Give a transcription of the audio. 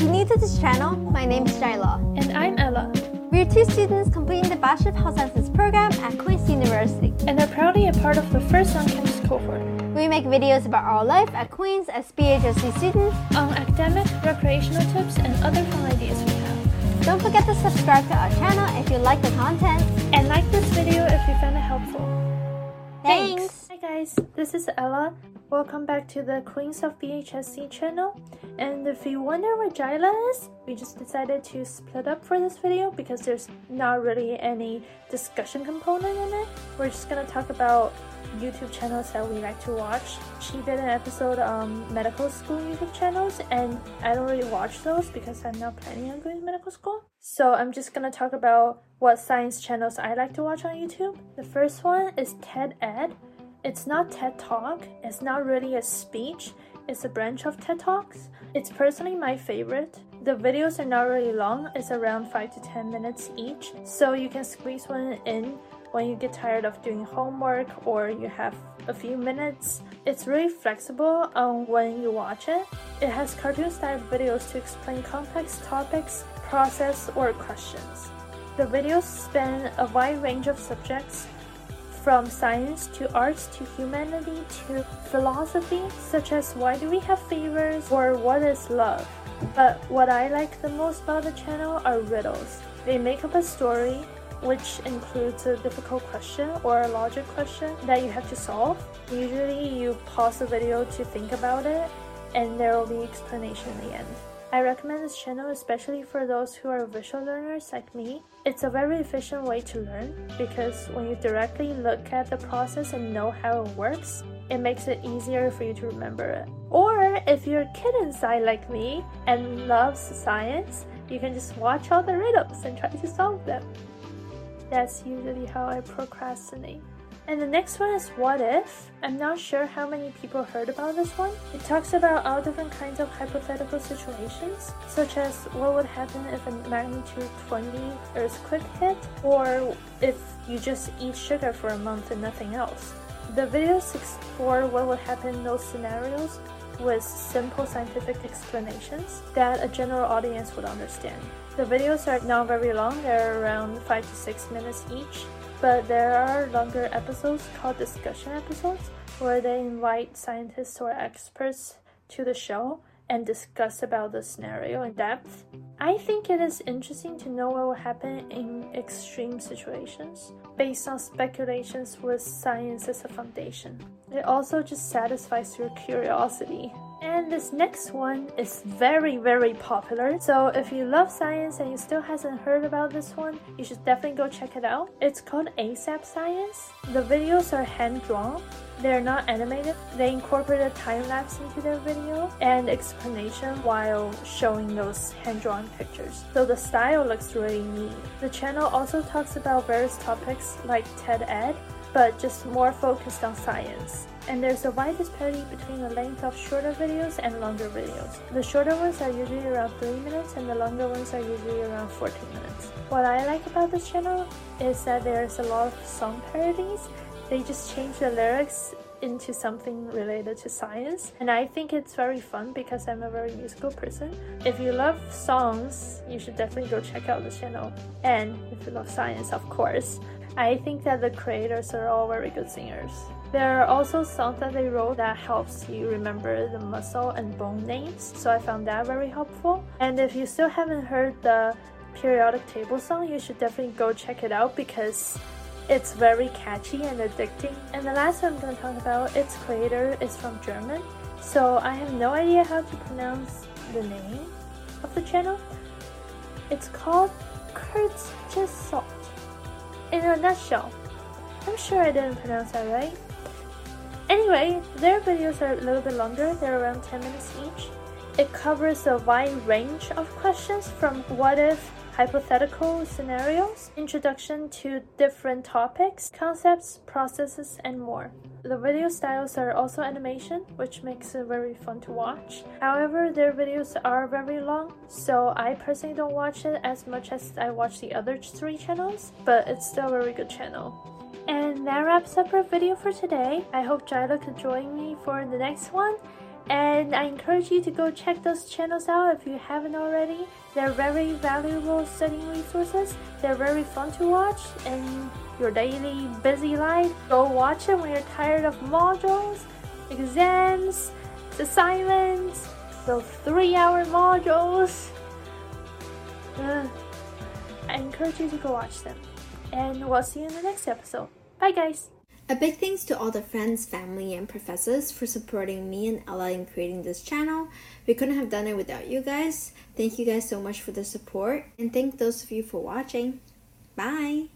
If you're new to this channel, my name is Jiale. And I'm Ella. We're two students completing the Bachelor of Health Sciences program at Queen's University. And are proudly a part of the first on-campus cohort. We make videos about our life at Queen's as BHSC students, on academic, recreational tips, and other fun ideas we have. Don't forget to subscribe to our channel if you like the content. And like this video if you found it helpful. Thanks. Hi guys, this is Ella. Welcome back to the Queens of BHSC channel. And if you wonder where Jiale is, we just decided to split up for this video because there's not really any discussion component in it. We're just gonna talk about YouTube channels that we like to watch. She did an episode on medical school YouTube channels, and I don't really watch those because I'm not planning on going to medical school. So I'm just gonna talk about what science channels I like to watch on YouTube. The first one is TED Ed. It's not TED Talk, it's not really a speech, it's a branch of TED Talks. It's personally my favorite. The videos are not really long, it's around 5 to 10 minutes each, so you can squeeze one in when you get tired of doing homework or you have a few minutes. It's really flexible on when you watch it. It has cartoon style videos to explain complex topics, process, or questions. The videos span a wide range of subjects from science to arts to humanity to philosophy, such as why do we have fevers or what is love. But what I like the most about the channel are riddles. They make up a story which includes a difficult question or a logic question that you have to solve. Usually you pause the video to think about it and there will be explanation in the end. I recommend this channel especially for those who are visual learners like me. It's a very efficient way to learn because when you directly look at the process and know how it works, it makes it easier for you to remember it. Or if you're a kid inside like me and loves science, you can just watch all the riddles and try to solve them. That's usually how I procrastinate. And the next one is What If? I'm not sure how many people heard about this one. It talks about all different kinds of hypothetical situations, such as what would happen if a magnitude 20 earthquake hit, or if you just eat sugar for a month and nothing else. The videos explore what would happen in those scenarios with simple scientific explanations that a general audience would understand. The videos are not very long, they're around 5 to 6 minutes each, but there are longer episodes called discussion episodes where they invite scientists or experts to the show and discuss about the scenario in depth. I think it is interesting to know what will happen in extreme situations based on speculations with science as a foundation. It also just satisfies your curiosity and this next one is very, very popular. So if you love science and you still hasn't heard about this one, you should definitely go check it out. It's called ASAP Science. The videos are hand drawn. They're not animated. They incorporate a time lapse into their video and explanation while showing those hand drawn pictures. So the style looks really neat. The channel also talks about various topics like TED Ed, but just more focused on science and there's a wide disparity between the length of shorter videos and longer videos. The shorter ones are usually around 3 minutes and the longer ones are usually around 14 minutes. What I like about this channel is that there's a lot of song parodies. They just change the lyrics into something related to science and I think it's very fun because I'm a very musical person. If you love songs, you should definitely go check out the channel. And if you love science, of course. I think that the creators are all very good singers. There are also songs that they wrote that helps you remember the muscle and bone names, so I found that very helpful. And if you still haven't heard the periodic table song, you should definitely go check it out because it's very catchy and addicting. And the last one I'm going to talk about, its creator is from German, so I have no idea how to pronounce the name of the channel. It's called Kurzgesagt. In a nutshell, I'm sure I didn't pronounce that right. Anyway, their videos are a little bit longer, they're around 10 minutes each. It covers a wide range of questions from what if, hypothetical scenarios, introduction to different topics, concepts, processes, and more. The video styles are also animation, which makes it very fun to watch. However, their videos are very long, so I personally don't watch it as much as I watch the other three channels, but it's still a very good channel. And that wraps up our video for today. I hope Jiale could join me for the next one. And I encourage you to go check those channels out if you haven't already. They're very valuable studying resources. They're very fun to watch in your daily busy life. Go watch them when you're tired of modules, exams, assignments, those three hour modules. Ugh. I encourage you to go watch them. And we'll see you in the next episode. Bye, guys. A big thanks to all the friends, family, and professors for supporting me and Ella in creating this channel. We couldn't have done it without you guys. Thank you guys so much for the support, and thank those of you for watching. Bye!